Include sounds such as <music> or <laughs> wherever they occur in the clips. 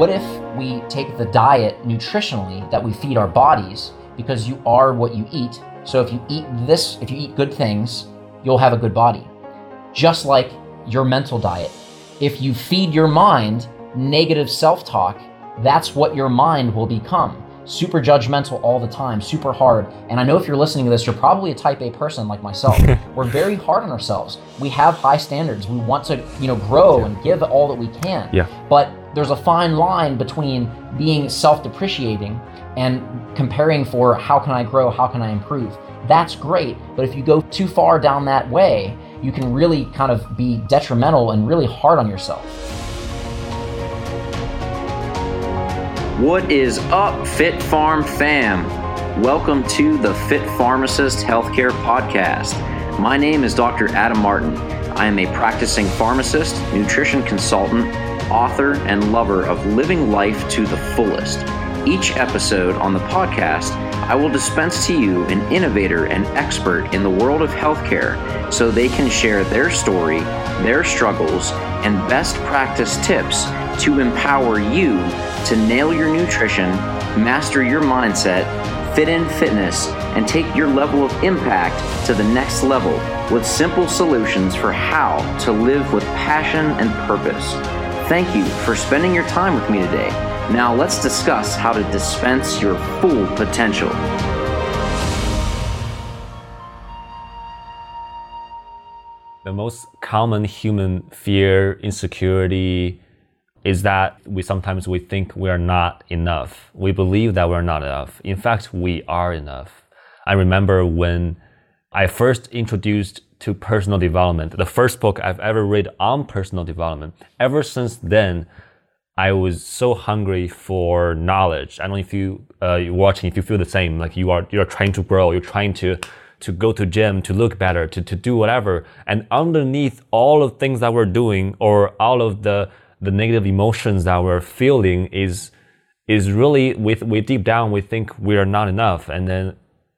what if we take the diet nutritionally that we feed our bodies because you are what you eat. So if you eat this, if you eat good things, you'll have a good body. Just like your mental diet. If you feed your mind negative self talk, that's what your mind will become. Super judgmental all the time, super hard. And I know if you're listening to this, you're probably a type A person like myself. <laughs> We're very hard on ourselves. We have high standards. We want to, you know, grow and give all that we can. Yeah. But there's a fine line between being self-depreciating and comparing for how can I grow, how can I improve. That's great, but if you go too far down that way, you can really kind of be detrimental and really hard on yourself. What is up, FitPharmFam? Welcome to the Fit Pharmacist Healthcare Podcast. My name is Dr. Adam Martin. I am a practicing pharmacist, nutrition consultant, author, and lover of living life to the fullest. Each episode on the podcast, I will dispense to you an innovator and expert in the world of healthcare so they can share their story, their struggles, and best practice tips to empower you to nail your nutrition, master your mindset, fit in fitness, and take your level of impact to the next level with simple solutions for how to live with passion and purpose. Thank you for spending your time with me today. Now let's discuss how to dispense your full potential. The most common human fear, insecurity, is that we sometimes we think we are not enough. We believe that we're not enough. In fact, we are enough. I remember when I first introduced to personal development, the first book I've ever read on personal development. Ever since then, I was so hungry for knowledge. I don't know if you uh, you're watching, if you feel the same, like you are you're trying to grow, you're trying to to go to gym, to look better, to, to do whatever. And underneath all of things that we're doing or all of the the negative emotions that we're feeling is is really with we deep down we think we are not enough. And then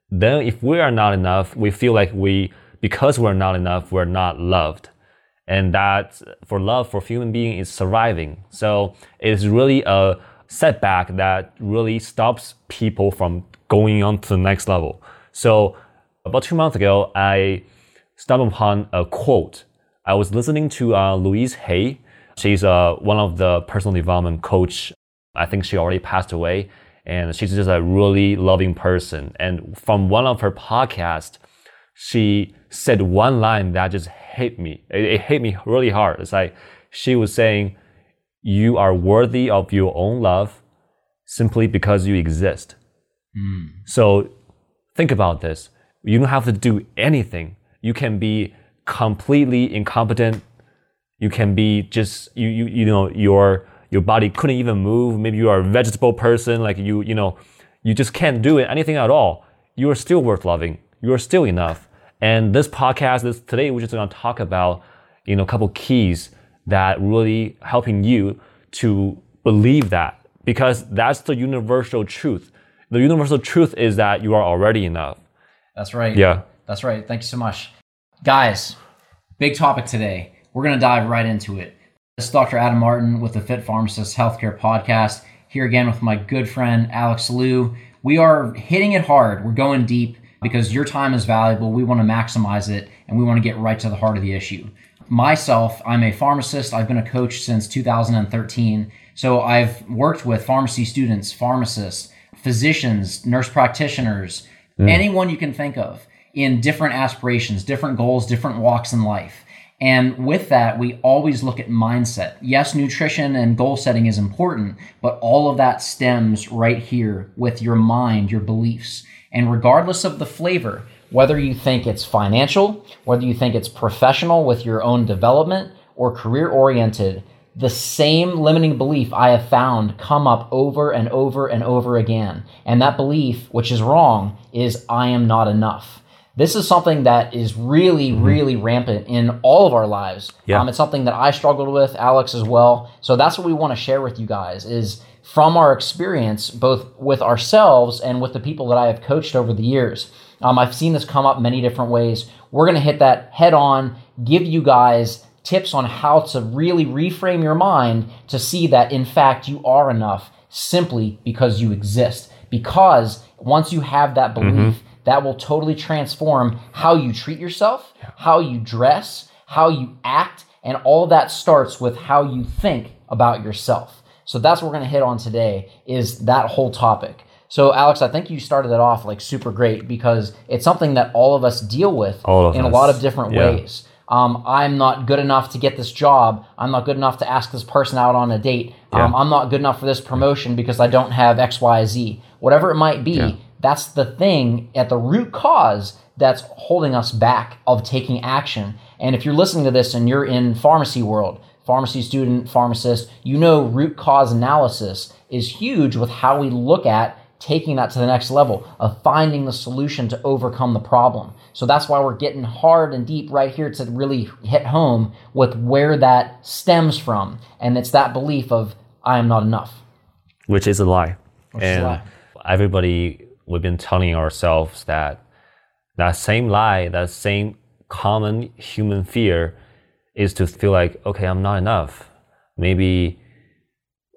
then if we are not enough, we feel like we because we're not enough, we're not loved. And that for love for human being is surviving. So it's really a setback that really stops people from going on to the next level. So about two months ago, I stumbled upon a quote. I was listening to uh, Louise Hay. She's uh, one of the personal development coach. I think she already passed away, and she's just a really loving person. And from one of her podcasts, she said one line that just hit me. It, it hit me really hard. It's like she was saying, You are worthy of your own love simply because you exist. Mm. So think about this. You don't have to do anything. You can be completely incompetent. You can be just you you you know your your body couldn't even move. Maybe you are a vegetable person, like you you know you just can't do it, anything at all. You are still worth loving. You are still enough. And this podcast, this today, we're just going to talk about, you know, a couple keys that really helping you to believe that because that's the universal truth. The universal truth is that you are already enough. That's right. Yeah. That's right. Thank you so much. Guys, big topic today. We're going to dive right into it. This is Dr. Adam Martin with the Fit Pharmacist Healthcare Podcast. Here again with my good friend Alex Liu. We are hitting it hard. We're going deep because your time is valuable. We want to maximize it and we want to get right to the heart of the issue. Myself, I'm a pharmacist. I've been a coach since 2013. So I've worked with pharmacy students, pharmacists, physicians, nurse practitioners, mm. anyone you can think of in different aspirations, different goals, different walks in life. And with that, we always look at mindset. Yes, nutrition and goal setting is important, but all of that stems right here with your mind, your beliefs. And regardless of the flavor, whether you think it's financial, whether you think it's professional with your own development or career oriented, the same limiting belief I have found come up over and over and over again. And that belief, which is wrong, is I am not enough. This is something that is really, mm-hmm. really rampant in all of our lives. Yeah. Um, it's something that I struggled with, Alex as well. So that's what we want to share with you guys is from our experience, both with ourselves and with the people that I have coached over the years. Um, I've seen this come up many different ways. We're going to hit that head on, give you guys tips on how to really reframe your mind to see that in fact you are enough simply because you exist. Because once you have that belief, that will totally transform how you treat yourself, how you dress, how you act, and all that starts with how you think about yourself. So that's what we're going to hit on today is that whole topic. So Alex, I think you started it off like super great because it's something that all of us deal with in a lot of different Yeah. ways. Um, I'm not good enough to get this job. I'm not good enough to ask this person out on a date. Um, I'm not good enough for this promotion because I don't have X, Y, Z. Whatever it might be, Yeah. that's the thing at the root cause that's holding us back of taking action. And if you're listening to this and you're in pharmacy world, pharmacy student, pharmacist, you know root cause analysis is huge with how we look at taking that to the next level of finding the solution to overcome the problem. So that's why we're getting hard and deep right here to really hit home with where that stems from. And it's that belief of I am not enough. which is a lie. is a lie. everybody, we've been telling ourselves that that same lie, that same common human fear is to feel like, okay, I'm not enough. Maybe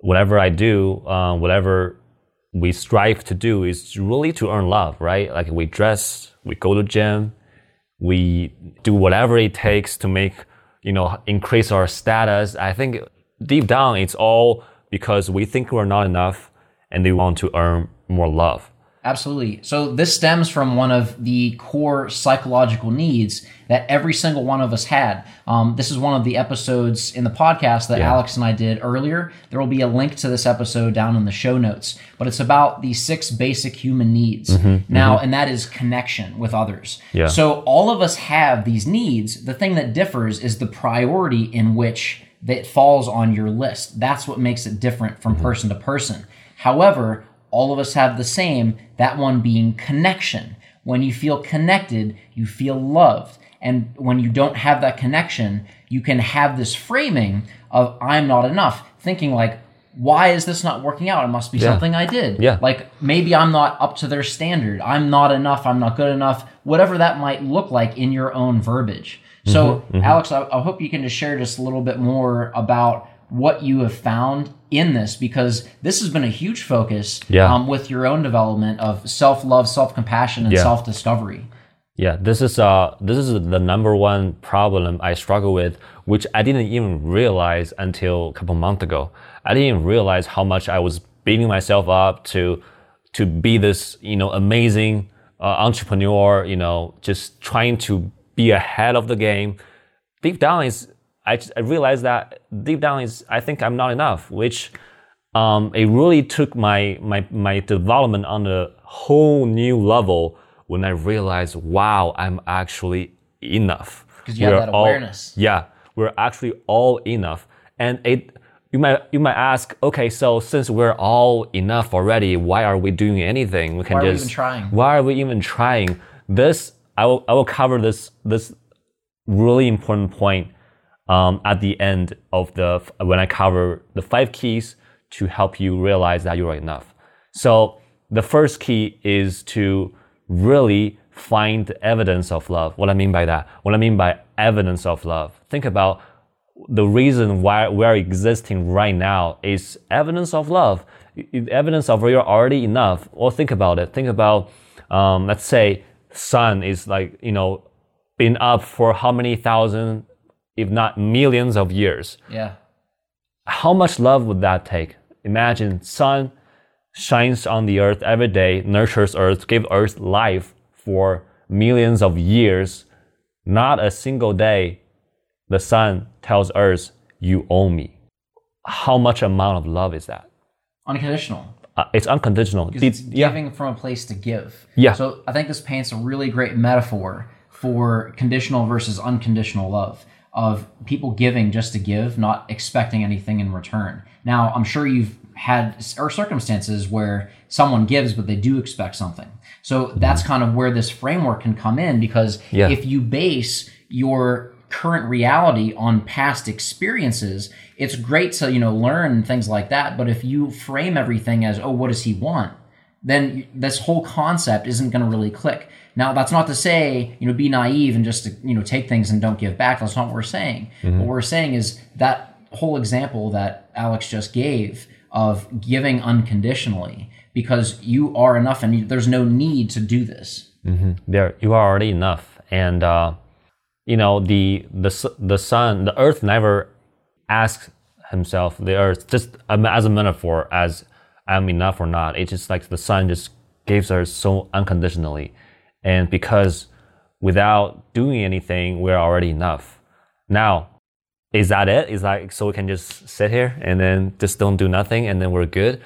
whatever I do, uh, whatever we strive to do is really to earn love, right? Like we dress, we go to gym, we do whatever it takes to make, you know, increase our status. I think deep down, it's all because we think we're not enough and they want to earn more love. Absolutely. So this stems from one of the core psychological needs that every single one of us had. Um, this is one of the episodes in the podcast that Yeah. Alex and I did earlier. There will be a link to this episode down in the show notes, but it's about the six basic human needs. Mm-hmm, mm-hmm. now, and that is connection with others. Yeah. So all of us have these needs. The thing that differs is the priority in which that falls on your list. That's what makes it different from mm-hmm. person to person. However, all of us have the same, that one being connection. When you feel connected, you feel loved. And when you don't have that connection, you can have this framing of I'm not enough, thinking like, why is this not working out? It must be Yeah. something I did. Yeah. Like maybe I'm not up to their standard. I'm not enough. I'm not good enough. Whatever that might look like in your own verbiage. So, Mm-hmm, Alex, I, I hope you can just share just a little bit more about what you have found in this because this has been a huge focus Yeah. um, with your own development of self love, self compassion, and Yeah. self discovery. Yeah, this is uh this is the number one problem I struggle with, which I didn't even realize until a couple months ago. I didn't realize how much I was beating myself up to to be this you know amazing uh, entrepreneur. You know, just trying to be ahead of the game. Deep down is I, I realized that deep down is I think I'm not enough, which um, it really took my, my, my development on a whole new level when I realized, wow, I'm actually enough. 'Cause you have We're that all- awareness. yeah, we're actually all enough. And it, you might, you might ask, okay, so since we're all enough already, why are we doing anything? We can Why are we just, even trying? Why are we even trying? This, I will, I will cover this, this really important point um, at the end of the when I cover the five keys to help you realize that you are enough. So the first key is to really find evidence of love. What I mean by that, what I mean by evidence of love. Think about the reason why we're existing right now is evidence of love, evidence of you're already enough. Or think about it. Think about, um, let's say, sun is like you know, been up for how many thousand, if not millions of years. Yeah. How much love would that take? Imagine sun shines on the earth every day, nurtures earth, gives earth life for millions of years. Not a single day the sun tells earth, you owe me. How much amount of love is that? Unconditional. Uh, it's unconditional. It's- it's giving from a place to give. Yeah. So I think this paints a really great metaphor for conditional versus unconditional love of people giving just to give, not expecting anything in return. Now, I'm sure you've had or circumstances where someone gives but they do expect something. So that's kind of where this framework can come in because Mm-hmm. Yeah. if you base your current reality on past experiences, it's great to, you know, learn things like that, but if you frame everything as, "Oh, what does he want?" Then this whole concept isn't going to really click. Now, that's not to say, you know, be naive and just, you know, take things and don't give back. That's not what we're saying. What we're saying is that whole example that Alex just gave of giving unconditionally because you are enough and you, there's no need to do this. there you are already enough and uh, you know the the the sun the earth never asks himself the earth just um, as a metaphor as i'm enough or not. It's just like the sun just gives us so unconditionally. And because without doing anything we're already enough. Now is that it? Is like so we can just sit here and then just don't do nothing and then we're good?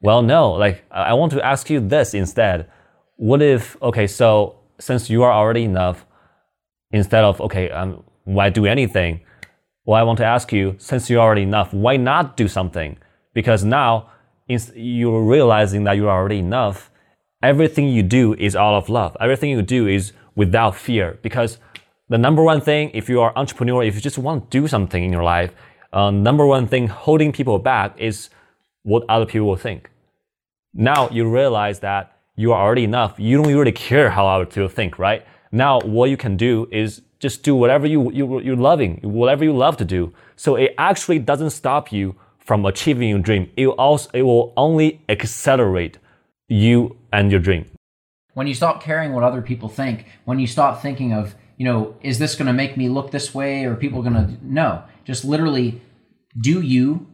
Well no. Like i want to ask you this instead. What if okay so since you are already enough instead of okay um, why do anything? Well i want to ask you since you're already enough why not do something? Because now you're realizing that you're already enough everything you do is out of love everything you do is without fear because the number one thing if you are entrepreneur if you just want to do something in your life uh, number one thing holding people back is what other people will think now you realize that you are already enough. You don't really care how other people think, right? Now what you can do is just do whatever you, you you're loving, whatever you love to do. So it actually doesn't stop you from achieving your dream. It will also it will only accelerate you and your dream. when you stop caring what other people think, when you stop thinking of, you know, is this going to make me look this way or people going to no, just literally do you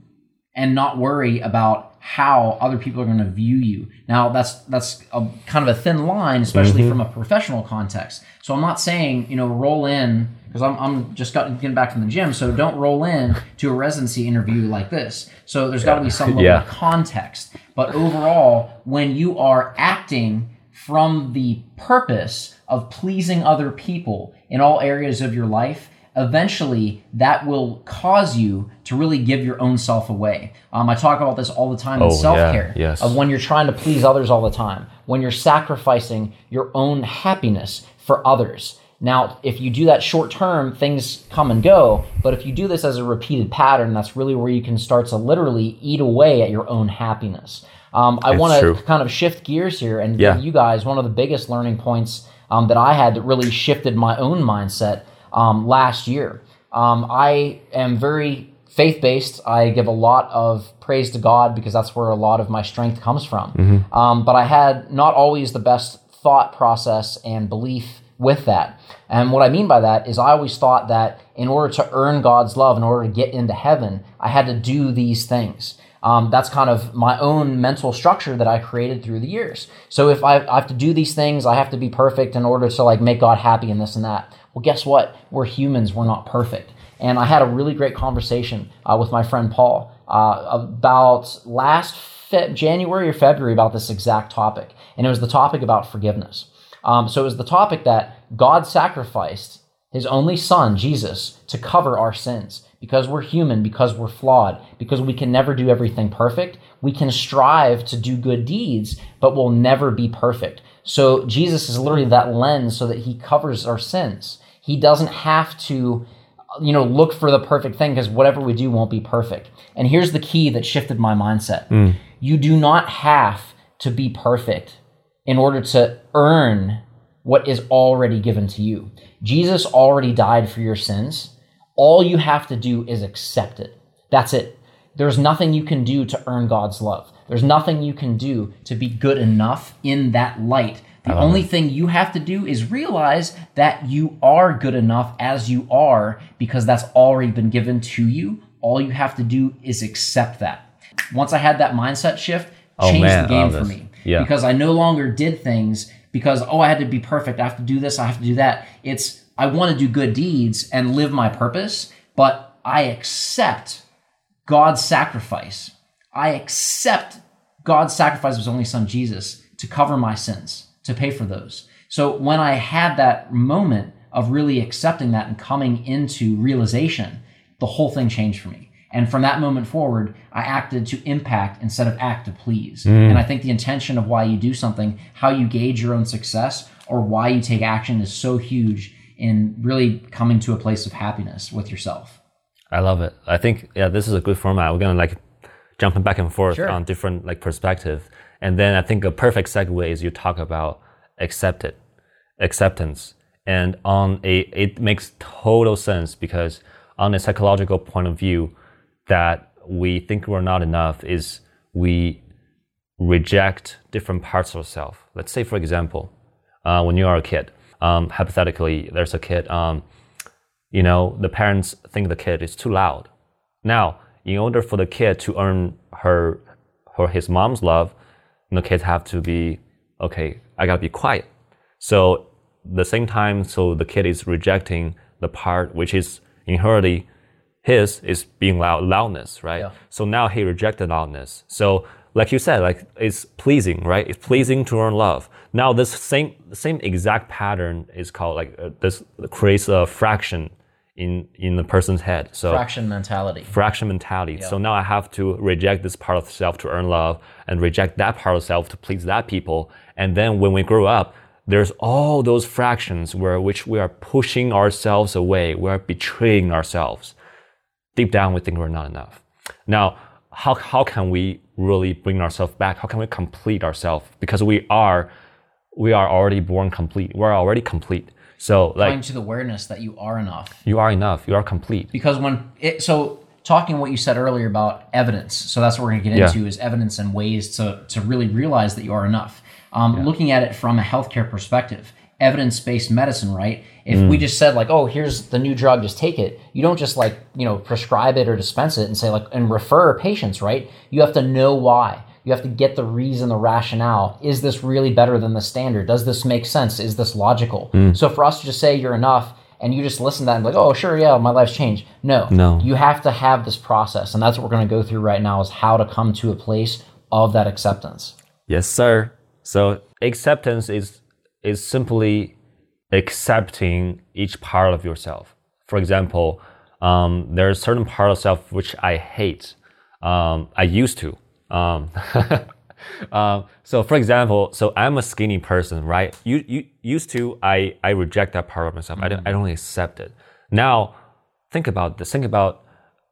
and not worry about how other people are going to view you. Now that's that's a kind of a thin line especially mm-hmm. from a professional context. So I'm not saying, you know, roll in because I'm, I'm just got, getting back from the gym, so don't roll in to a residency interview like this. So there's got to be some <laughs> level Yeah. of context. But overall, when you are acting from the purpose of pleasing other people in all areas of your life, eventually that will cause you to really give your own self away. Um, I talk about this all the time in Oh, yeah, self care. yes. Of when you're trying to please others all the time, when you're sacrificing your own happiness for others. Now, if you do that short term, things come and go. But if you do this as a repeated pattern, that's really where you can start to literally eat away at your own happiness. Um, I want to kind of shift gears here and Yeah. give you guys one of the biggest learning points um, that I had that really shifted my own mindset um, last year. Um, I am very faith based. I give a lot of praise to God because that's where a lot of my strength comes from. Um, but I had not always the best thought process and belief with that. And what I mean by that is I always thought that in order to earn God's love, in order to get into heaven, I had to do these things. Um, that's kind of my own mental structure that I created through the years. So if I, I have to do these things, I have to be perfect in order to like make God happy and this and that. Well, guess what? We're humans. We're not perfect. And I had a really great conversation uh, with my friend Paul uh, about last fe- January or February about this exact topic. And it was the topic about forgiveness. Um, so it was the topic that God sacrificed his only son, Jesus, to cover our sins. Because we're human, because we're flawed, because we can never do everything perfect. We can strive to do good deeds, but we'll never be perfect. So Jesus is literally that lens so that he covers our sins. He doesn't have to, you know, look for the perfect thing because whatever we do won't be perfect. And here's the key that shifted my mindset. You do not have to be perfect in order to earn what is already given to you. Jesus already died for your sins. All you have to do is accept it. That's it. There's nothing you can do to earn God's love. There's nothing you can do to be good enough in that light. The only thing you have to do is realize that you are good enough as you are because that's already been given to you. All you have to do is accept that. Once I had that mindset shift, Oh, changed man, the game for me Yeah. because I no longer did things because oh I had to be perfect. I have to do this. I have to do that. It's I want to do good deeds and live my purpose, but I accept God's sacrifice. I accept God's sacrifice of his only son Jesus to cover my sins, to pay for those. So when I had that moment of really accepting that and coming into realization, the whole thing changed for me. And from that moment forward, I acted to impact instead of act to please. Mm. And I think the intention of why you do something, how you gauge your own success, or why you take action is so huge in really coming to a place of happiness with yourself. I love it. I think yeah, this is a good format. We're gonna like jumping back and forth Sure. on different like perspective. And then I think a perfect segue is you talk about accepted, acceptance. And on a, it makes total sense because on a psychological point of view, that we think we're not enough is we reject different parts of ourselves. Let's say, for example, uh, when you are a kid, um, hypothetically, there's a kid, um, you know, the parents think the kid is too loud. Now, in order for the kid to earn her or his mom's love, the kids have to be, okay, I gotta be quiet. So the same time, so the kid is rejecting the part which is inherently his is being loud, loudness, right? Yeah. So now he rejected loudness. So like you said, like it's pleasing, right? It's pleasing to earn love. Now this same same exact pattern is called like uh, this creates a fraction in in the person's head. So Fraction mentality. fraction mentality. So now I have to reject this part of self to earn love and reject that part of self to please that people. And then when we grow up, there's all those fractions where which we are pushing ourselves away. We are betraying ourselves. Deep down, we think we're not enough. Now, how, how can we really bring ourselves back? How can we complete ourselves? Because we are, we are already born complete. We're already complete. So like Coming to the awareness that you are enough. you are enough. You are complete. because when it so talking what you said earlier about evidence so that's what we're going to get Yeah. into is evidence and ways to to really realize that you are enough um, looking at it from a healthcare perspective evidence-based medicine right if Mm. we just said like oh here's the new drug just take it you don't just like you know prescribe it or dispense it and say like and refer patients right you have to know why you have to get the reason the rationale is this really better than the standard does this make sense is this logical Mm. so for us to just say you're enough and you just listen to that and be like, oh, sure, yeah, my life's changed. No. No. You have to have this process. And that's what we're going to go through right now is how to come to a place of that acceptance. Yes, sir. So acceptance is is simply accepting each part of yourself. For example, um, there's a certain part of self which I hate. Um, I used to. Um, <laughs> um, so, for example, so I'm a skinny person, right? You, you used to I I reject that part of myself. I don't I don't accept it. Now, think about this. Think about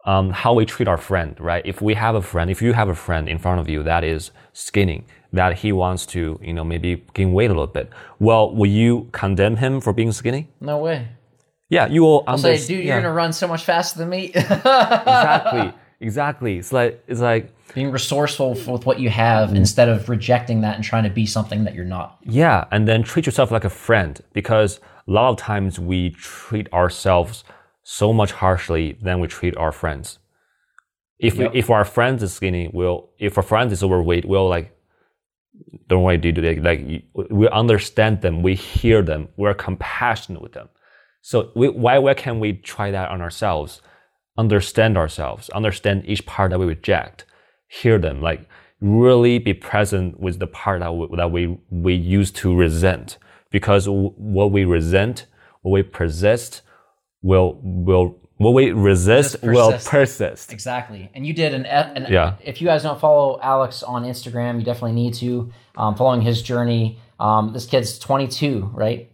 um, how we treat our friend, right? If we have a friend, if you have a friend in front of you that is skinny, that he wants to, you know, maybe gain weight a little bit, well, will you condemn him for being skinny? No way. Yeah, you will I'll Say, dude, you're going to run so much faster than me. <laughs> exactly, exactly. It's like it's like Being resourceful with what you have instead of rejecting that and trying to be something that you're not. Yeah, and then treat yourself like a friend because a lot of times we treat ourselves so much harshly than we treat our friends. If Yep. we, if our friend is skinny, we'll if our friend is overweight, we'll like, don't worry, dude. Like, like we understand them, we hear them, we're compassionate with them. So we, why why can't we try that on ourselves? Understand ourselves, understand each part that we reject, hear them, like really be present with the part that we, that we we used to resent. Because what we resent, what we persist, will will will we resist Just will persist. persist. Exactly. And you did an, an Yeah. if you guys don't follow Alex on Instagram, you definitely need to. Um, following his journey. Um, this kid's 22, right?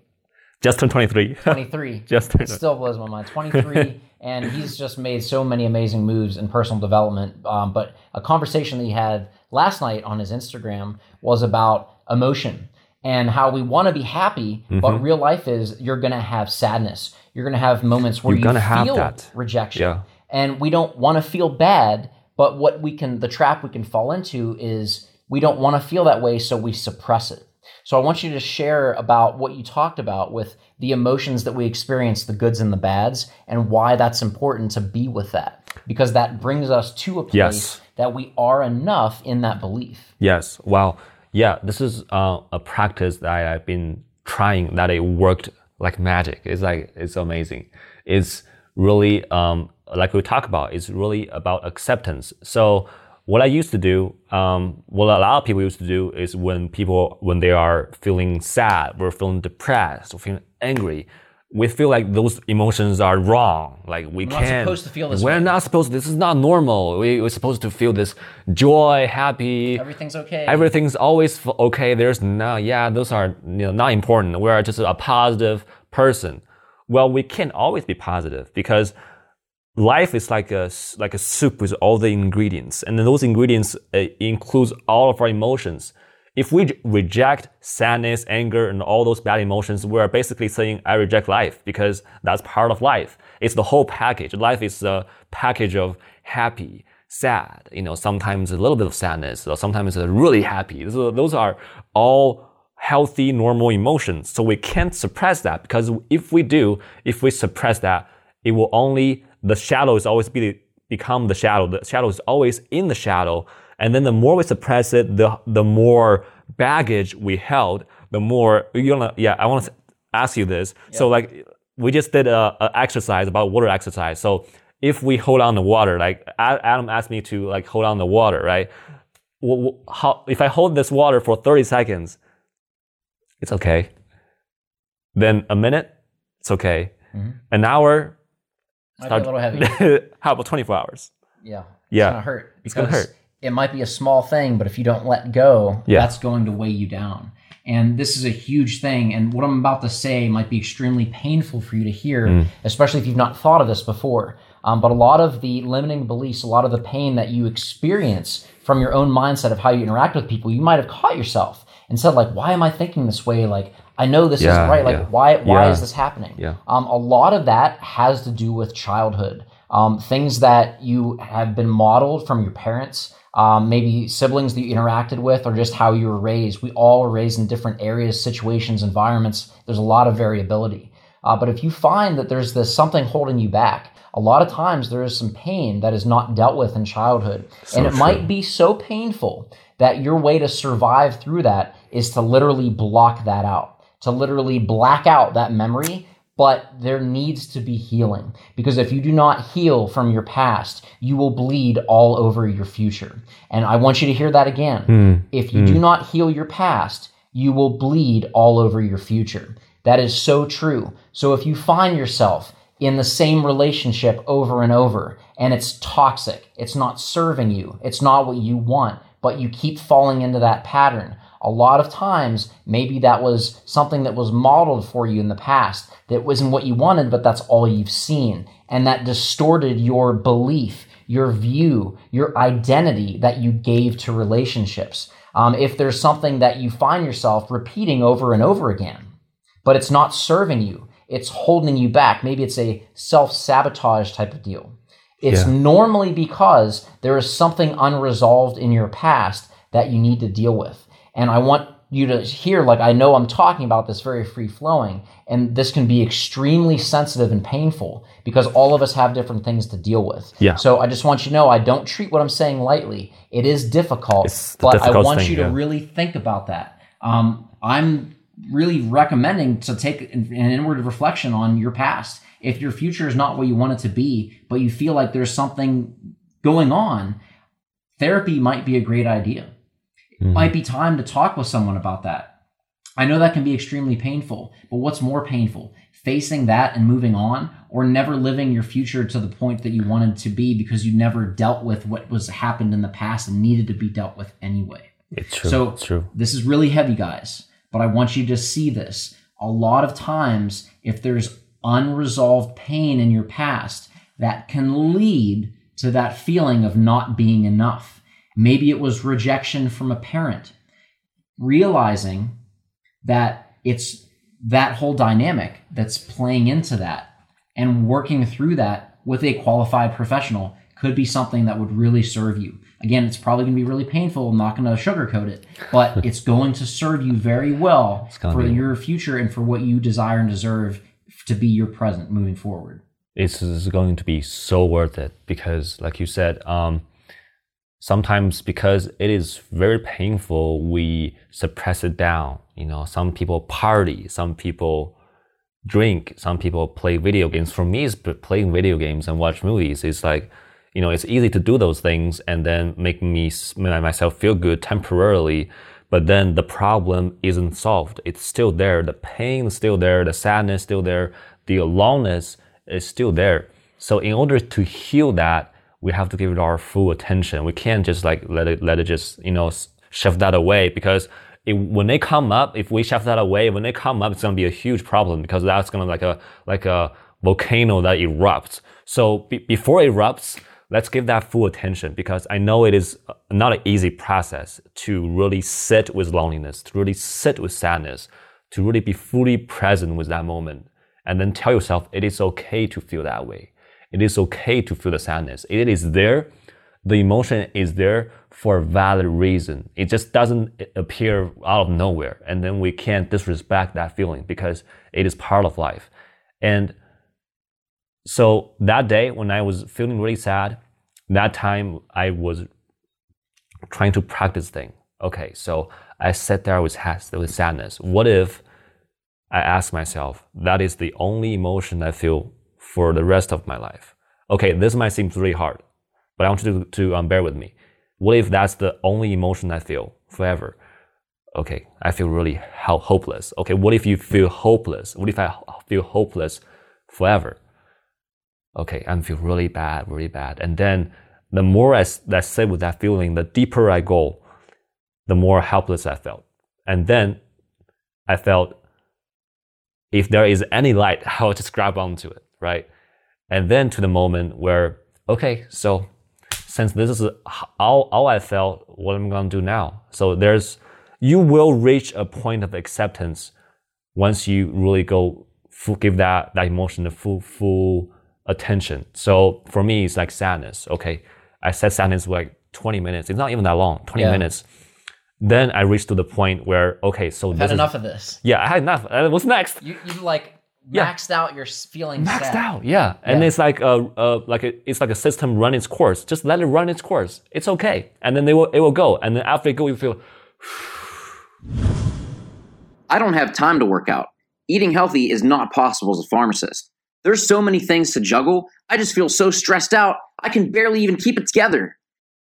Just turned twenty three. <laughs> 23. Just turned. Still blows my mind. 23, <laughs> and he's just made so many amazing moves in personal development. Um, but a conversation that he had last night on his Instagram was about emotion and how we want to be happy, Mm-hmm. but real life is you're going to have sadness. You're going to have moments where You're you feel that. rejection, Yeah. and we don't want to feel bad. But what we can, the trap we can fall into is we don't want to feel that way, so we suppress it. So I want you to share about what you talked about with the emotions that we experience, the goods and the bads, and why that's important to be with that. Because that brings us to a place Yes. that we are enough in that belief. Yes. Wow. Yeah. This is uh, a practice that I've been trying. That it worked like magic. It's like it's amazing. It's really um, like we talk about. It's really about acceptance. So what I used to do, um, what a lot of people used to do, is when people when they are feeling sad, we're feeling depressed, or feeling angry. We feel like those emotions are wrong. Like we not can't. supposed to feel this We're way. not supposed. This is not normal. We, we're supposed to feel this joy, happy, Everything's okay. everything's always okay. There's no, yeah, those are you know not important. We're just a positive person. Well, we can't always be positive because life is like a like a soup with all the ingredients, and then those ingredients uh, includes all of our emotions. If we reject sadness, anger, and all those bad emotions, we are basically saying, "I reject life," because that's part of life. It's the whole package. Life is a package of happy, sad. You know, sometimes a little bit of sadness, or sometimes really happy. Those are all healthy, normal emotions. So we can't suppress that because if we do, if we suppress that, it will only the shadow is always be become the shadow. The shadow is always in the shadow, and then the more we suppress it, the the more baggage we held, the more you know. Yeah, I want to ask you this. So like we just did a, a exercise about water exercise. So if we hold on the water, like Adam asked me to like hold on the water, right? How, if I hold this water for 30 seconds, it's okay. Then a minute, it's okay. Mm-hmm. An hour, Might be a little heavy. <laughs> how about 24 hours? Yeah. Yeah. It's gonna hurt. It's gonna hurt. It might be a small thing, but if you don't let go, Yeah. that's going to weigh you down. And this is a huge thing. And what I'm about to say might be extremely painful for you to hear, Mm. especially if you've not thought of this before. Um, but a lot of the limiting beliefs, a lot of the pain that you experience from your own mindset of how you interact with people, you might have caught yourself and said, like, why am I thinking this way? Like, I know this Yeah, isn't right. Like, yeah. why why is this happening? Yeah. Um, a lot of that has to do with childhood. Um, things that you have been modeled from your parents, um, maybe siblings that you interacted with, or just how you were raised. We all were raised in different areas, situations, environments. There's a lot of variability. Uh, but if you find that there's this something holding you back, a lot of times there is some pain that is not dealt with in childhood. and it true. might be so painful that your way to survive through that is to literally block that out, to literally black out that memory. But there needs to be healing because if you do not heal from your past, you will bleed all over your future. And I want you to hear that again. Hmm. If you do hmm. not heal your past, you will bleed all over your future. That is so true. So if you find yourself in the same relationship over and over and it's toxic, it's not serving you, it's not what you want, but you keep falling into that pattern. A lot of times, maybe that was something that was modeled for you in the past that wasn't what you wanted, but that's all you've seen. And that distorted your belief, your view, your identity that you gave to relationships. Um, if there's something that you find yourself repeating over and over again, but it's not serving you. It's holding you back. Maybe it's a self sabotage type of deal. It's Yeah. normally because there is something unresolved in your past that you need to deal with. And I want you to hear, like, I know I'm talking about this very free flowing, and this can be extremely sensitive and painful because all of us have different things to deal with. Yeah. So I just want you to know I don't treat what I'm saying lightly. It is difficult, but I want thing, you to yeah. really think about that. Um, I'm really recommending to take an inward reflection on your past. If your future is not what you want it to be, but you feel like there's something going on, therapy might be a great idea. It might mm-hmm. be time to talk with someone about that. I know that can be extremely painful, but what's more painful? Facing that and moving on, or never living your future to the point that you wanted to be because you never dealt with what was happened in the past and needed to be dealt with anyway. It's true. So it's true. this is really heavy, guys, but I want you to see this. A lot of times, if there's unresolved pain in your past, that can lead to that feeling of not being enough. Maybe it was rejection from a parent. Realizing that it's that whole dynamic that's playing into that and working through that with a qualified professional could be something that would really serve you. Again, it's probably going to be really painful. I'm not going to sugarcoat it, but <laughs> it's going to serve you very well for be. your future and for what you desire and deserve to be your present moving forward. it's is going to be so worth it because like you said um, sometimes because it is very painful we suppress it down. You know some people party some people drink some people play video games. For me it's playing video games and watch movies it's like you know it's easy to do those things and then make me myself feel good temporarily but then the problem isn't solved. It's still there. The pain is still there. The sadness is still there. The aloneness is still there. So in order to heal that we have to give it our full attention we can't just like let it let it just you know shove that away because it, when they come up if we shove that away when they come up it's going to be a huge problem because that's going to like a like a volcano that erupts. So be, before it erupts, let's give that full attention because I know it is uh, not an easy process to really sit with loneliness, to really sit with sadness, to really be fully present with that moment. And then tell yourself it is okay to feel that way. It is okay to feel the sadness. It is there. The emotion is there for a valid reason. It just doesn't appear out of nowhere. And then we can't disrespect that feeling because it is part of life. And so that day when I was feeling really sad, that time I was trying to practice thing. Okay, so I sat there with, with sadness. What if I ask myself, that is the only emotion I feel for the rest of my life? Okay, this might seem really hard, but I want you to, to um, bear with me. What if that's the only emotion I feel forever? Okay, I feel really hopeless. Okay, what if you feel hopeless? What if I feel hopeless forever? okay, I feel really bad, really bad. And then the more I, I sit with that feeling, the deeper I go, the more helpless I felt. And then I felt if there is any light, <laughs> I'll just grab onto it, right? And then to the moment where, okay, so since this is all, all I felt, what am I going to do now? So there's, you will reach a point of acceptance once you really go full, give that, that emotion the full, full attention. So for me, it's like sadness. Okay, I said sadness for like 20 minutes. It's not even that long, 20 yeah. minutes. Then I reached to the point where okay, so I've this had enough of this. Yeah, I had enough. Uh, what's next? You you like maxed yeah. out your feelings. Maxed sad. out, yeah. And yeah. it's like a, a like a, it's like a system run its course. Just let it run its course. It's okay, and then they will it will go. And then after it go, you feel. I don't have time to work out. Eating healthy is not possible as a pharmacist. There's so many things to juggle. I just feel so stressed out. I can barely even keep it together.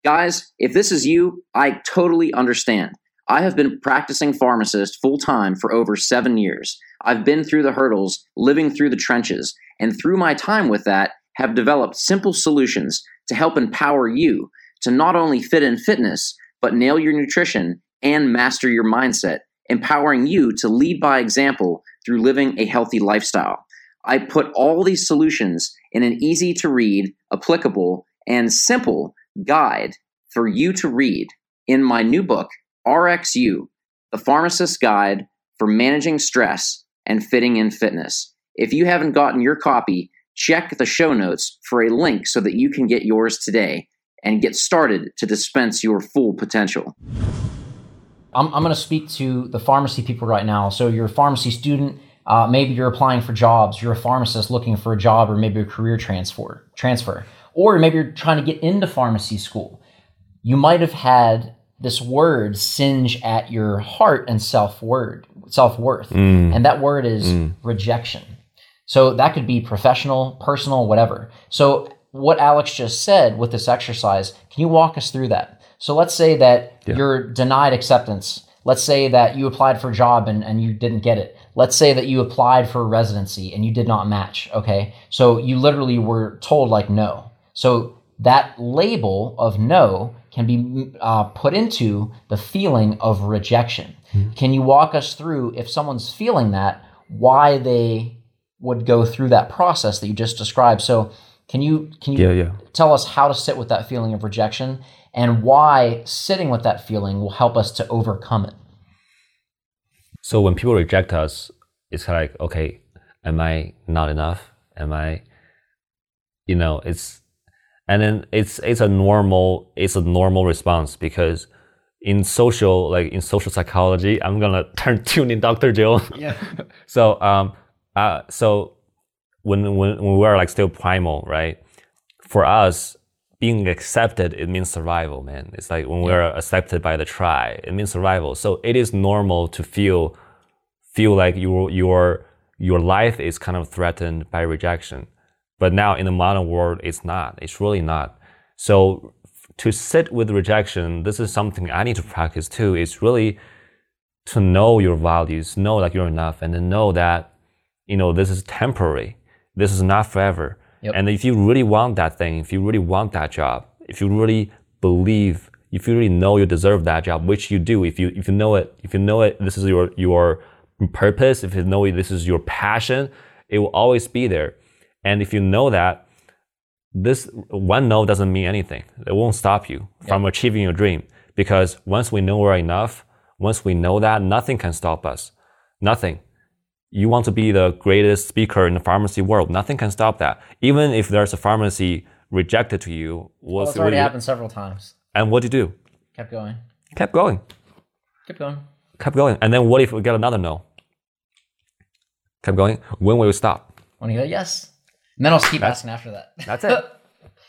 Guys, if this is you, I totally understand. I have been practicing pharmacist full time for over seven years. I've been through the hurdles, living through the trenches, and through my time with that, have developed simple solutions to help empower you to not only fit in fitness, but nail your nutrition and master your mindset, empowering you to lead by example through living a healthy lifestyle. I put all these solutions in an easy to read, applicable, and simple guide for you to read in my new book, RxU, The Pharmacist's Guide for Managing Stress and Fitting in Fitness. If you haven't gotten your copy, check the show notes for a link so that you can get yours today and get started to dispense your full potential. I'm, I'm going to speak to the pharmacy people right now. So, you're a pharmacy student uh, maybe you're applying for jobs. You're a pharmacist looking for a job or maybe a career transfer. Transfer, or maybe you're trying to get into pharmacy school. You might have had this word singe at your heart and self word self worth, mm. and that word is mm. rejection. So that could be professional, personal, whatever. So what Alex just said with this exercise, can you walk us through that? So let's say that yeah. you're denied acceptance. Let's say that you applied for a job and, and you didn't get it let's say that you applied for a residency and you did not match okay so you literally were told like no so that label of no can be uh, put into the feeling of rejection mm-hmm. can you walk us through if someone's feeling that why they would go through that process that you just described so can you can you yeah, yeah. tell us how to sit with that feeling of rejection and why sitting with that feeling will help us to overcome it so when people reject us, it's kind of like, okay, am I not enough? Am I, you know, it's, and then it's it's a normal it's a normal response because in social like in social psychology, I'm gonna <laughs> turn tune in Dr. Joe. <laughs> Yeah. so um uh so when when when we are like still primal, right? For us, being accepted, it means survival, man. It's like when we're accepted by the tribe, it means survival. So it is normal to feel feel like your your your life is kind of threatened by rejection. But now in the modern world, it's not. It's really not. So to sit with rejection, this is something I need to practice too. It's really to know your values, know that you're enough, and then know that you know this is temporary. This is not forever. Yep. And if you really want that thing, if you really want that job, if you really believe, if you really know you deserve that job, which you do, if you if you know it, if you know it, this is your your purpose, if you know this is your passion, it will always be there. And if you know that, this one no doesn't mean anything. It won't stop you from achieving your dream because once we know we're enough, once we know that, nothing can stop us. Nothing. You want to be the greatest speaker in the pharmacy world. Nothing can stop that. Even if there's a pharmacy rejected to you, Well, what's it's already what do you- happened several times. and what do you do? Kept going. Kept going. Kept going. Kept going. And then what if we get another no? Kept going. When will we stop? When you go, yes. And then I'll keep asking after that. That's it. <laughs>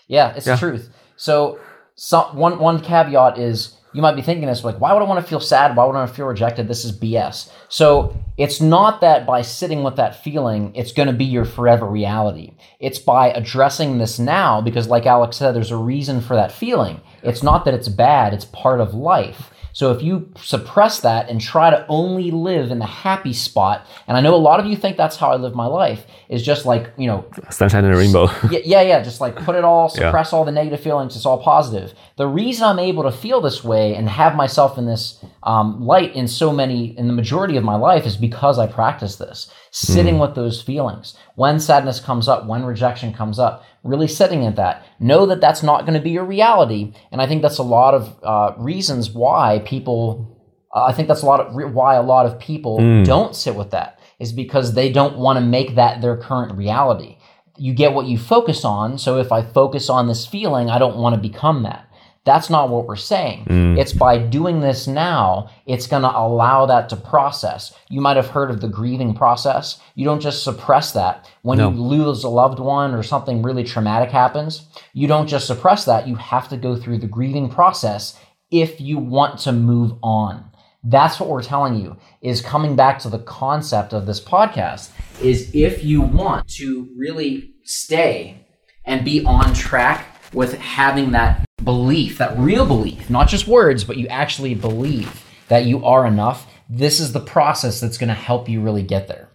Yeah, it's the truth. So, some, one one caveat is you might be thinking this like, why would I want to feel sad? Why would I want to feel rejected? This is BS. So it's not that by sitting with that feeling, it's going to be your forever reality. It's by addressing this now, because like Alex said, there's a reason for that feeling. It's not that it's bad; it's part of life. So if you suppress that and try to only live in the happy spot, and I know a lot of you think that's how I live my life, is just like you know Sunshine and the rainbow. yeah, yeah, yeah. Just like put it all, <laughs> suppress all the negative feelings. It's all positive. The reason I'm able to feel this way and have myself in this um, light in so many, in the majority of my life, is because I practice this. Sitting with those feelings. When sadness comes up, when rejection comes up, really sitting at that. Know that that's not going to be your reality. And I think that's a lot of uh, reasons why people. Uh, I think that's a lot of re- why a lot of people don't sit with that is because they don't want to make that their current reality you get what you focus on. So if I focus on this feeling, I don't want to become that. That's not what we're saying. Mm. It's by doing this now, it's going to allow that to process. You might have heard of the grieving process. You don't just suppress that. When No. you lose a loved one or something really traumatic happens, you don't just suppress that. You have to go through the grieving process if you want to move on. That's what we're telling you is coming back to the concept of this podcast is if you want to really stay and be on track with having that belief, that real belief, not just words, but you actually believe that you are enough, this is the process that's going to help you really get there.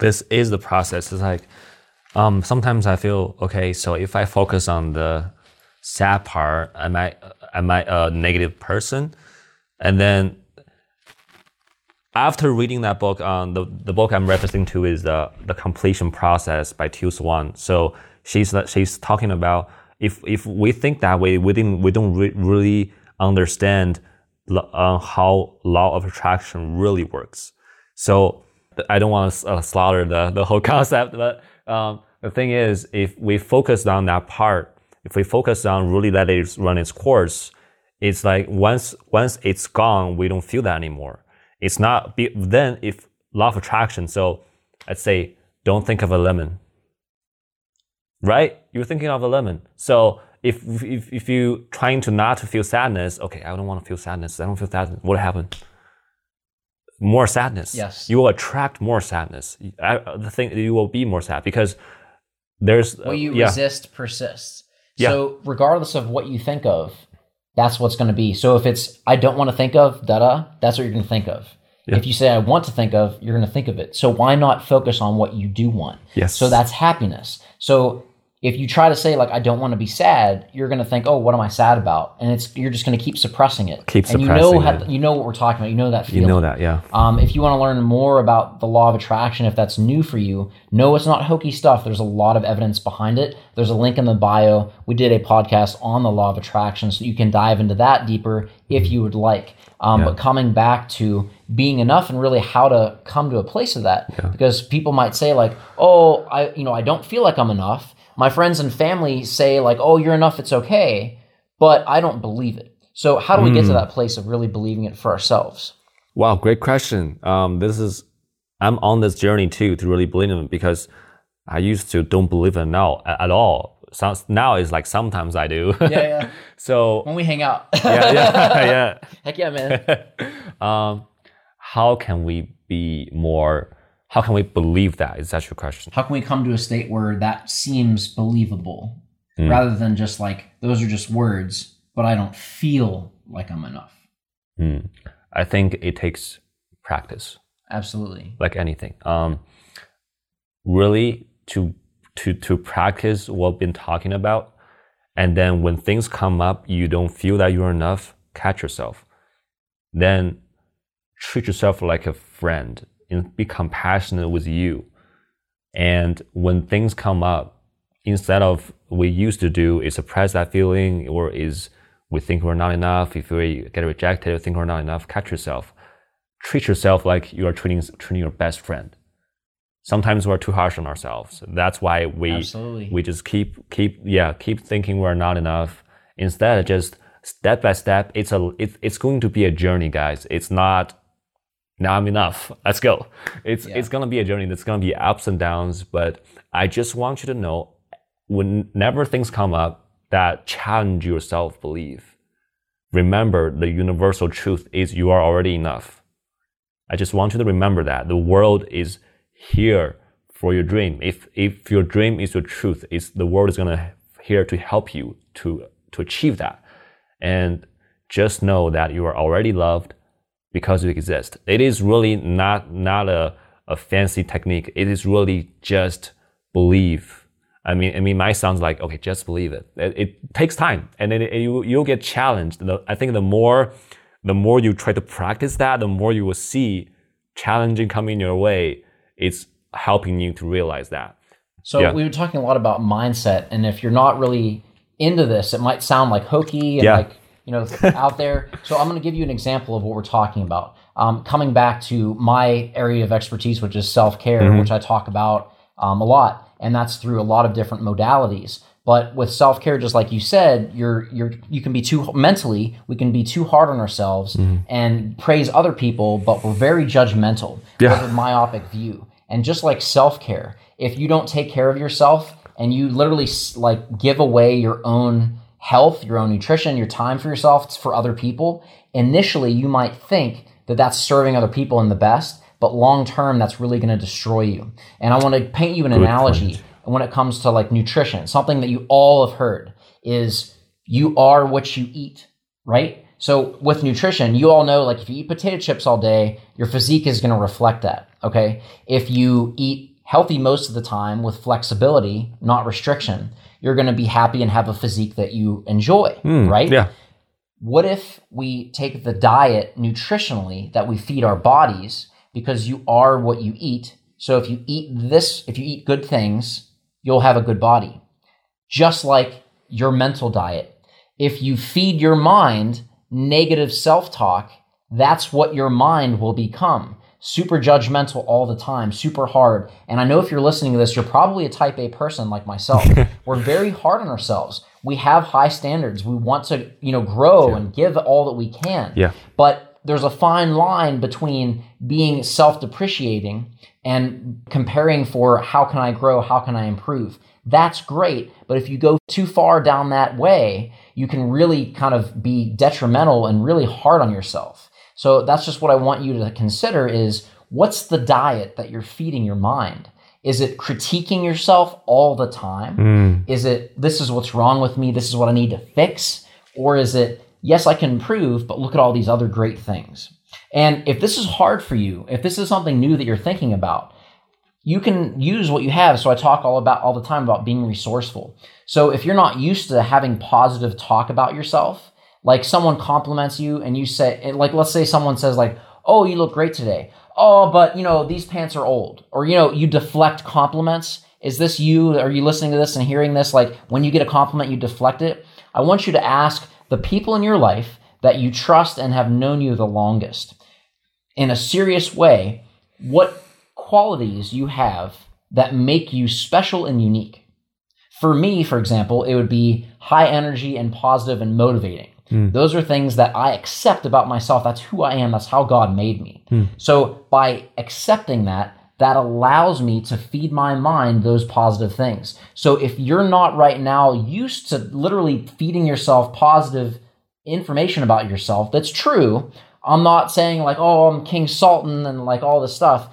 this is the process. It's like um, sometimes I feel okay. So if I focus on the sad part, am I am I a negative person? And then after reading that book, um, the the book I'm referencing to is the the completion process by Teal Swan. So she's she's talking about if if we think that way, we didn't we don't re- really understand uh, how law of attraction really works. So I don't want to uh, slaughter the, the whole <laughs> concept, but um, the thing is, if we focus on that part, if we focus on really let it run its course, it's like once once it's gone, we don't feel that anymore. It's not be, then if law of attraction. So let's say don't think of a lemon, right? You're thinking of a lemon. So if if if you're trying to not to feel sadness, okay, I don't want to feel sadness. I don't feel sadness. What happened? More sadness. Yes. You will attract more sadness. I, the thing you will be more sad because there's uh, What you yeah resist persists. Yeah. So regardless of what you think of, that's what's going to be. So if it's I don't want to think of da da, that's what you're going to think of. Yeah. If you say I want to think of, you're going to think of it. So why not focus on what you do want? Yes. So that's happiness. So if you try to say like I don't want to be sad, you're going to think, oh, what am I sad about? And it's you're just going to keep suppressing it. Keep and you know suppressing how, it. you know what we're talking about. You know that feeling. you know that yeah. Um, if you want to learn more about the law of attraction, if that's new for you, no, it's not hokey stuff. There's a lot of evidence behind it. There's a link in the bio. We did a podcast on the law of attraction, so you can dive into that deeper if you would like. Um, But coming back to being enough and really how to come to a place of that, because people might say like, "Oh, I, you know, I don't feel like I'm enough." My friends and family say like, "Oh, you're enough. It's okay," but I don't believe it. So how do we get to that place of really believing it for ourselves? Wow, great question. Um, this is I'm on this journey too to really believe in it because I used to don't believe it now at all. So now it's like sometimes I do. Yeah, yeah. <laughs> so when we hang out. yeah, yeah, <laughs> Heck yeah, man. <laughs> um, how can we be more? How can we believe that? Is that your question? How can we come to a state where that seems believable Hmm. rather than just like, those are just words, but I don't feel like I'm enough? Hmm. I think it takes practice. Absolutely. like anything. Um, really to to to practice what we've been talking about, and then when things come up, you don't feel that you're enough. Catch yourself. Then treat yourself like a friend and be compassionate with you. And when things come up, instead of we used to do is suppress that feeling or is we think we're not enough. If we get rejected, think we're not enough, catch yourself. Treat yourself like you are treating, treating your best friend. Sometimes we're too harsh on ourselves. That's why we, Absolutely. we just keep, keep, yeah, keep thinking we're not enough. Instead, just step by step, it's a, it's, it's going to be a journey, guys. It's not, now I'm enough. Let's go. It's, Yeah. it's going to be a journey. Going to be ups and downs, but I just want you to know whenever things come up that challenge your self belief, remember the universal truth is you are already enough. I just want you to remember that the world is here for your dream. If if your dream is your truth, is the world is gonna here to help you to to achieve that. And just know that you are already loved because you exist. It is really not not a, a fancy technique. It is really just believe. I mean, I mean, my sounds like okay, just believe it. It, it takes time, and then you you'll get challenged. I think the more the more you try to practice that, the more you will see challenging coming your way. It's helping you to realize that. So Yeah. we were talking a lot about mindset, and if you're not really into this, it might sound like hokey and Yeah. like you know out there. So I'm going to give you an example of what we're talking about. Um, coming back to my area of expertise, which is self care, Mm-hmm. which I talk about um, a lot, and that's through a lot of different modalities. But with self care, just like you said, you're you're you can be too mentally. We can be too hard on ourselves Mm-hmm. and praise other people, but we're very judgmental Yeah. with a myopic view. And just like self care, if you don't take care of yourself and you literally like give away your own health, your own nutrition, your time for yourself for other people, initially you might think that that's serving other people in the best, but long term that's really going to destroy you. And I want to paint you an analogy when it comes to like nutrition. Something that you all have heard is you are what you eat, right? So with nutrition, you all know like if you eat potato chips all day, your physique is going to reflect that. Okay. If you eat healthy most of the time with flexibility, not restriction, you're going to be happy and have a physique that you enjoy, hmm, right? Yeah. What if we take the diet nutritionally that we feed our bodies because you are what you eat? So if you eat this, if you eat good things, you'll have a good body. Just like your mental diet. If you feed your mind negative self talk, that's what your mind will become. Super judgmental all the time, super hard. And I know if you're listening to this, you're probably a type A person like myself. <laughs> We're very hard on ourselves. We have high standards. We want to, you know, grow and give all that we can. Yeah. But there's a fine line between being self-depreciating and comparing for how can I grow, how can I improve. That's great, but if you go too far down that way, you can really kind of be detrimental and really hard on yourself. So that's just what I want you to consider is what's the diet that you're feeding your mind? Is it critiquing yourself all the time? Mm. Is it this is what's wrong with me, this is what I need to fix? Or is it yes, I can improve, but look at all these other great things. And if this is hard for you, if this is something new that you're thinking about, you can use what you have. So I talk all about all the time about being resourceful. So if you're not used to having positive talk about yourself, like someone compliments you and you say like let's say someone says like, "Oh, you look great today." "Oh, but you know, these pants are old." Or you know, you deflect compliments. Is this you? Are you listening to this and hearing this like when you get a compliment you deflect it? I want you to ask the people in your life that you trust and have known you the longest in a serious way what qualities you have that make you special and unique. For me, for example, it would be high energy and positive and motivating. Hmm. Those are things that I accept about myself. That's who I am. That's how God made me. Hmm. So by accepting that, that allows me to feed my mind those positive things. So if you're not right now used to literally feeding yourself positive information about yourself, that's true. I'm not saying like, oh, I'm King Sultan and like all this stuff.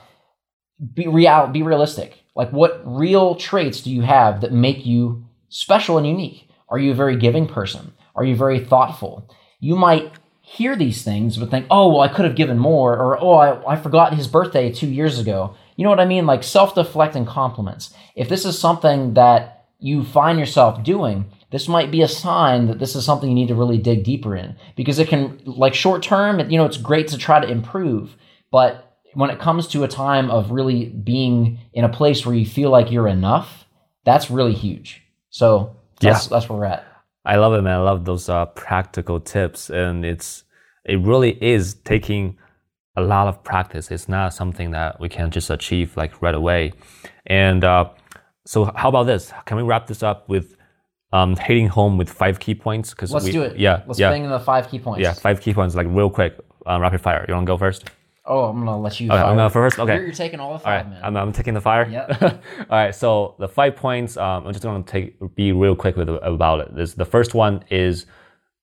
Be real, be realistic. Like, what real traits do you have that make you special and unique? Are you a very giving person? Are you very thoughtful? You might hear these things but think, oh, well, I could have given more, or oh, I, I forgot his birthday two years ago. You know what I mean? Like self deflecting compliments. If this is something that you find yourself doing, this might be a sign that this is something you need to really dig deeper in because it can, like short term, you know, it's great to try to improve, but when it comes to a time of really being in a place where you feel like you're enough, that's really huge. So that's that's where we're at. I love it, man. I love those uh, practical tips, and it's it really is taking a lot of practice. It's not something that we can just achieve like right away. And uh, so, how about this? Can we wrap this up with um, hitting home with five key points? Because Let's we, do it. Yeah, Let's yeah, bang in the five key points. yeah. Five key points, like real quick, uh, rapid fire. You want to go first? Oh, I'm gonna let you. Okay, fire. I'm gonna first. Okay. You're, you're taking all the All five, right, man. I'm, I'm taking the fire. Yep. <laughs> All right, so the five points. Um, I'm just going to take be real quick with about it. This the first one is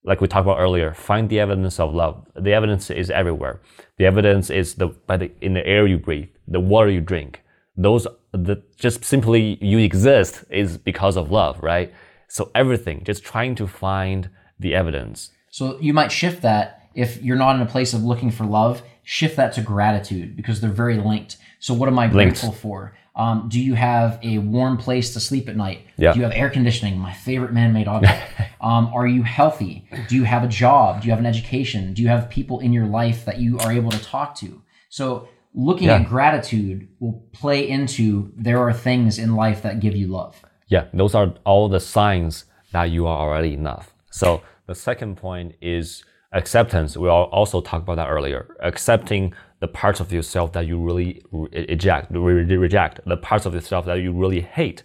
like we talked about earlier. Find the evidence of love. The evidence is everywhere. The evidence is the by the in the air you breathe, the water you drink. Those the just simply you exist is because of love, right? So everything, just trying to find the evidence. So you might shift that if you're not in a place of looking for love, shift that to gratitude because they're very linked. So what am I Linked. grateful for? Um, do you have a warm place to sleep at night? Yeah. Do you have air conditioning? My favorite man-made object. <laughs> um, are you healthy? Do you have a job? Do you have an education? Do you have people in your life that you are able to talk to? So looking Yeah. at gratitude will play into there are things in life that give you love. Yeah, those are all the signs that you are already enough. So the second point is acceptance. We also talked about that earlier. Accepting the parts of yourself that you really re- eject, re- reject, the parts of yourself that you really hate.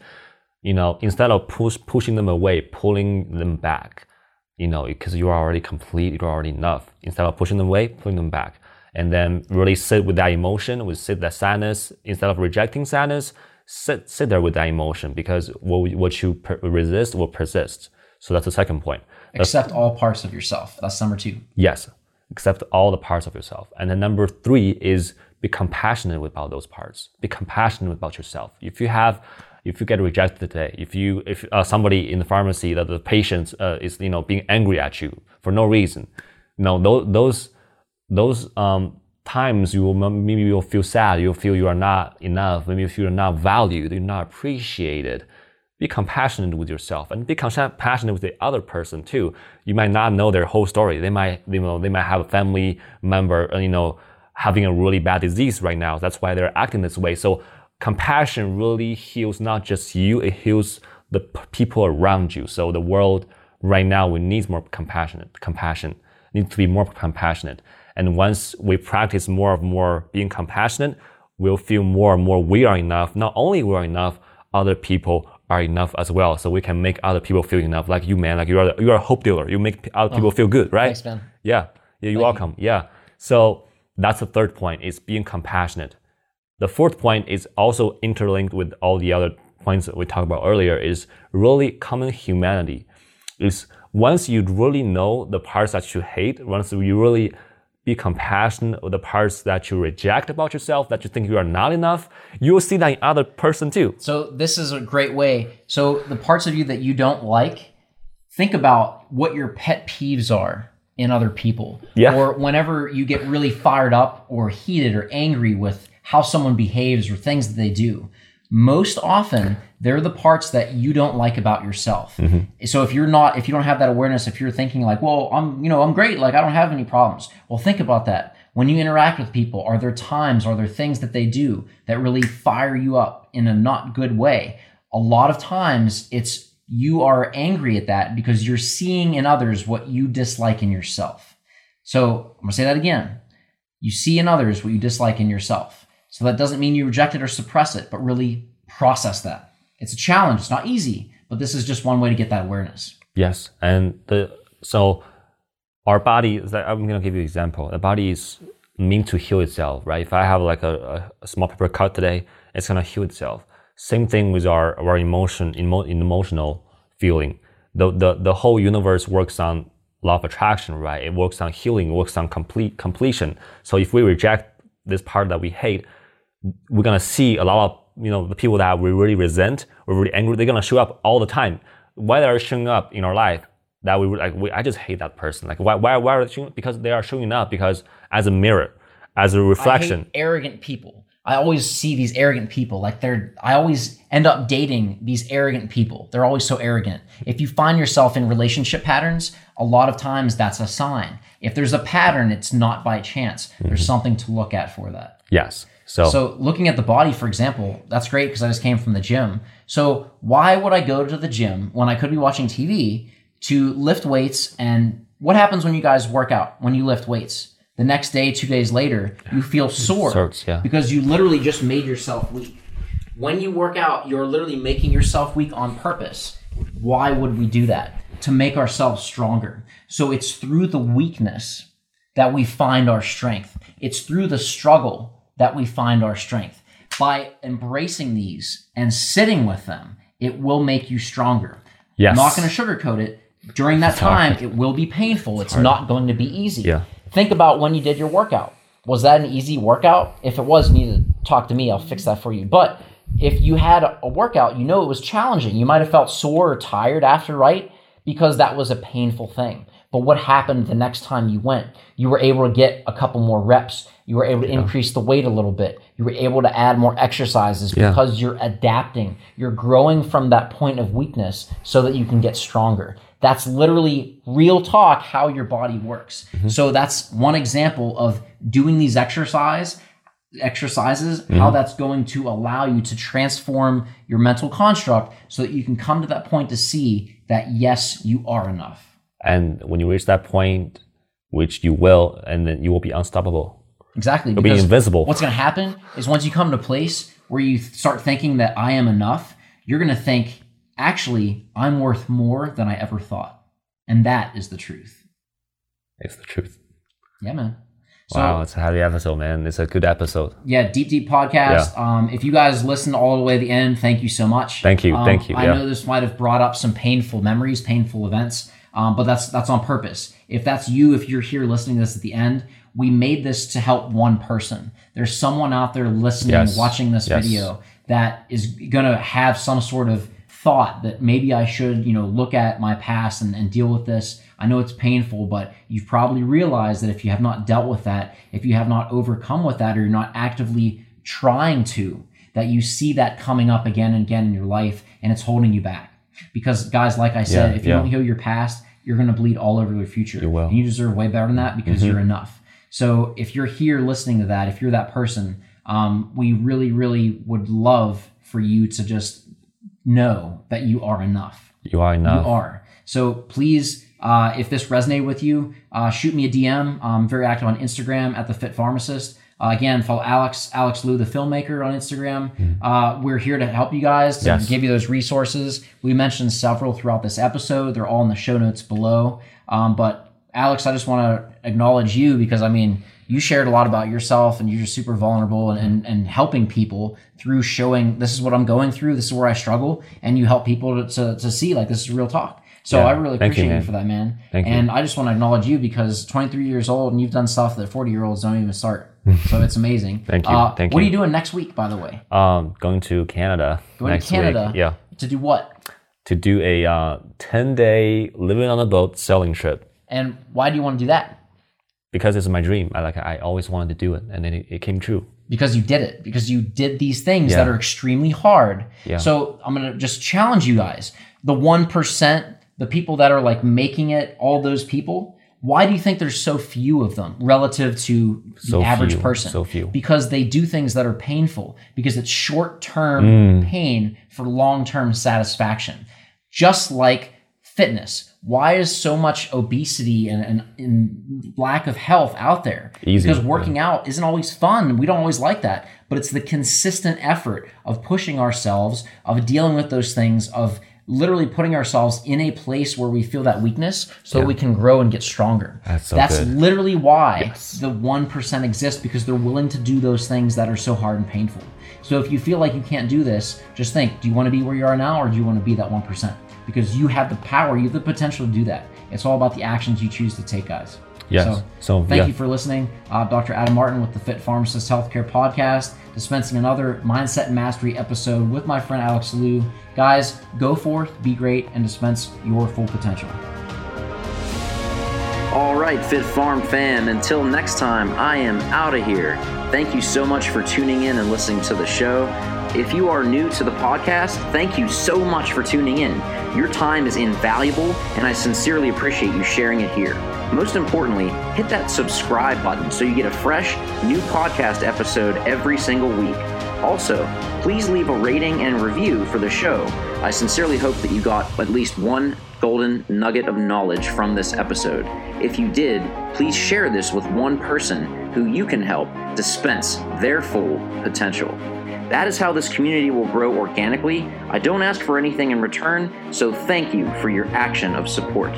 You know, instead of push, pushing them away, pulling them back. You know, because you are already complete, you're already enough. Instead of pushing them away, pulling them back, and then really sit with that emotion, with sit that sadness. Instead of rejecting sadness, sit sit there with that emotion because what what you per- resist will persist. So that's the second point. Accept all parts of yourself. That's number two. Yes, accept all the parts of yourself. And then number three is be compassionate about those parts. Be compassionate about yourself. If you have, if you get rejected today, if you, if uh, somebody in the pharmacy that the patient uh, is, you know, being angry at you for no reason, you know, those, those, those um, times you will maybe you'll feel sad. You'll feel you are not enough. Maybe you feel you're not valued. You're not appreciated be compassionate with yourself and be compassionate with the other person too. You might not know their whole story. They might, you know, they might have a family member, uh, you know, having a really bad disease right now. That's why they're acting this way. So compassion really heals not just you, it heals the people around you. So the world right now, we need more compassionate, compassion, need to be more compassionate. And once we practice more and more being compassionate, we'll feel more and more we are enough. Not only we are enough, other people are enough as well. So we can make other people feel enough. Like you, man, like you are, you are a hope dealer. You make other people oh, feel good, right? Thanks, man. Yeah. Yeah, you're welcome. Yeah. So that's the third point is being compassionate. The fourth point is also interlinked with all the other points that we talked about earlier is really common humanity. Is once you really know the parts that you hate, once you really be compassionate with the parts that you reject about yourself, that you think you are not enough, you will see that in other person too. So this is a great way. So the parts of you that you don't like, think about what your pet peeves are in other people. Yeah. Or whenever you get really fired up or heated or angry with how someone behaves or things that they do. Most often, they're the parts that you don't like about yourself. Mm-hmm. So if you're not, if you don't have that awareness, if you're thinking like, well, I'm, you know, I'm great, like I don't have any problems. Well, think about that. When you interact with people, are there times, are there things that they do that really fire you up in a not good way? A lot of times it's you are angry at that because you're seeing in others what you dislike in yourself. So I'm gonna say that again. You see in others what you dislike in yourself. So that doesn't mean you reject it or suppress it, but really process that. It's a challenge. It's not easy, but this is just one way to get that awareness. Yes, and the so our body. I'm gonna give you an example. The body is meant to heal itself, right? If I have like a, a, small paper cut today, it's gonna heal itself. Same thing with our our emotion, emo, emotional feeling. The, the the whole universe works on law of attraction, right? It works on healing. It works on complete completion. So if we reject this part that we hate, we're gonna see a lot of you know the people that we really resent or really angry. They're gonna show up all the time. Why they are showing up in our life? That we like, we, I just hate that person. Like why why why are they showing? Because they are showing up because as a mirror, as a reflection. arrogant people. I always see these arrogant people. Like they're, I always end up dating these arrogant people. They're always so arrogant. If you find yourself in relationship patterns, a lot of times that's a sign. If there's a pattern, it's not by chance. There's mm-hmm. something to look at for that. Yes. So, So looking at the body, for example, that's great because I just came from the gym. So why would I go to the gym when I could be watching TV to lift weights? And what happens when you guys work out? When you lift weights, the next day, two days later, you feel sore hurts, yeah. because you literally just made yourself weak. When you work out, you're literally making yourself weak on purpose. Why would we do that? To make ourselves stronger. So it's through the weakness that we find our strength. It's through the struggle that we find our strength. By embracing these and sitting with them, it will make you stronger. Yes. I'm not going to sugarcoat it. During that time, it will be painful. It's not going to be easy. Yeah. Think about when you did your workout. Was that an easy workout? If it was, you need to talk to me. I'll fix that for you. But if you had a workout, you know it was challenging. You might have felt sore or tired after, right? Because that was a painful thing. But what happened the next time you went? You were able to get a couple more reps. You were able to increase the weight a little bit. You were able to add more exercises Yeah. because you're adapting. You're growing from that point of weakness so that you can get stronger. That's literally real talk how your body works. Mm-hmm. So that's one example of doing these exercise exercises, how mm-hmm. that's going to allow you to transform your mental construct so that you can come to that point to see that yes, you are enough. and when you reach that point, which you will, and then you will be unstoppable. Exactly. You'll be invisible. What's going to happen is once you come to a place where you start thinking that I am enough, you're going to think, actually, I'm worth more than I ever thought. And that is the truth. It's the truth. Yeah, man. So, wow, it's a heavy episode, man. It's a good episode. yeah, Deep Deep Podcast. Um, if you guys listen all the way to the end, thank you so much. Thank you, Um, thank you, I yeah. know this might have brought up some painful memories, painful events, um, but that's that's on purpose. If that's you, if you're here listening to this at the end, we made this to help one person. There's someone out there listening, Yes, watching this yes. video that is gonna have some sort of thought that maybe I should, you know, look at my past and, and deal with this. I know it's painful, but you've probably realized that if you have not dealt with that, if you have not overcome with that, or you're not actively trying to, that you see that coming up again and again in your life and it's holding you back. Because guys, like I said, Yeah, if you yeah. don't heal your past, you're gonna bleed all over your future. You will. Mm-hmm. And you deserve way better than that because you're enough. So if you're here listening to that, if you're that person, um, we really, really would love for you to just know that you are enough. You are enough. You are. So please, uh, if this resonated with you, uh, shoot me a DM. I'm very active on Instagram at the Fit Pharmacist. Uh, again, follow Alex Alex Liu, the filmmaker, on Instagram. Uh, we're here to help you guys to Yes. give you those resources. We mentioned several throughout this episode. They're all in the show notes below. Um, but Alex, I just want to acknowledge you because I mean, you shared a lot about yourself and you're just super vulnerable and, and, and helping people through showing this is what I'm going through, this is where I struggle, and you help people to, to, to see like this is real talk. So Yeah. I really you, appreciate you, man. for that, man. Thank you. and I just want to acknowledge you because 23 years old and you've done stuff that 40 year olds don't even start. <laughs> so it's amazing. Thank you. Uh, Thank what are you. you doing next week, by the way? Um, going to Canada Going next to Canada week. Yeah, to do what? to do a uh, ten day living on a boat sailing trip And why do you want to do that? because it's my dream. I like I always wanted to do it, and then it, it came true. because you did it because you did these things Yeah. that are extremely hard Yeah. so i'm gonna just challenge you guys the 1% the people that are like making it all those people why do you think there's so few of them relative to the So average few, person so few. because they do things that are painful because it's short-term Mm. pain for long-term satisfaction just like fitness why is so much obesity and, and, and lack of health out there Easy, because working out isn't always fun. We don't always like that, but it's the consistent effort of pushing ourselves, of dealing with those things, of literally putting ourselves in a place where we feel that weakness so that we can grow and get stronger. That's so That's literally why Yes. the 1% exists because they're willing to do those things that are so hard and painful. So if you feel like you can't do this, just think, do you want to be where you are now or do you want to be that 1%? Because you have the power, you have the potential to do that. It's all about the actions you choose to take, guys. Yes. So, So, thank yeah. you for listening. Uh, Dr. Adam Martin with the Fit Pharmacist Healthcare Podcast, dispensing another Mindset Mastery episode with my friend Alex Liu. Guys, go forth, be great, and dispense your full potential. All right, FitPharmFam, until next time, I am out of here. Thank you so much for tuning in and listening to the show. If you are new to the podcast, thank you so much for tuning in. Your time is invaluable, and I sincerely appreciate you sharing it here. Most importantly, hit that subscribe button so you get a fresh, new podcast episode every single week. Also, please leave a rating and review for the show. I sincerely hope that you got at least one golden nugget of knowledge from this episode. If you did, please share this with one person who you can help dispense their full potential. That is how this community will grow organically. I don't ask for anything in return, so thank you for your action of support.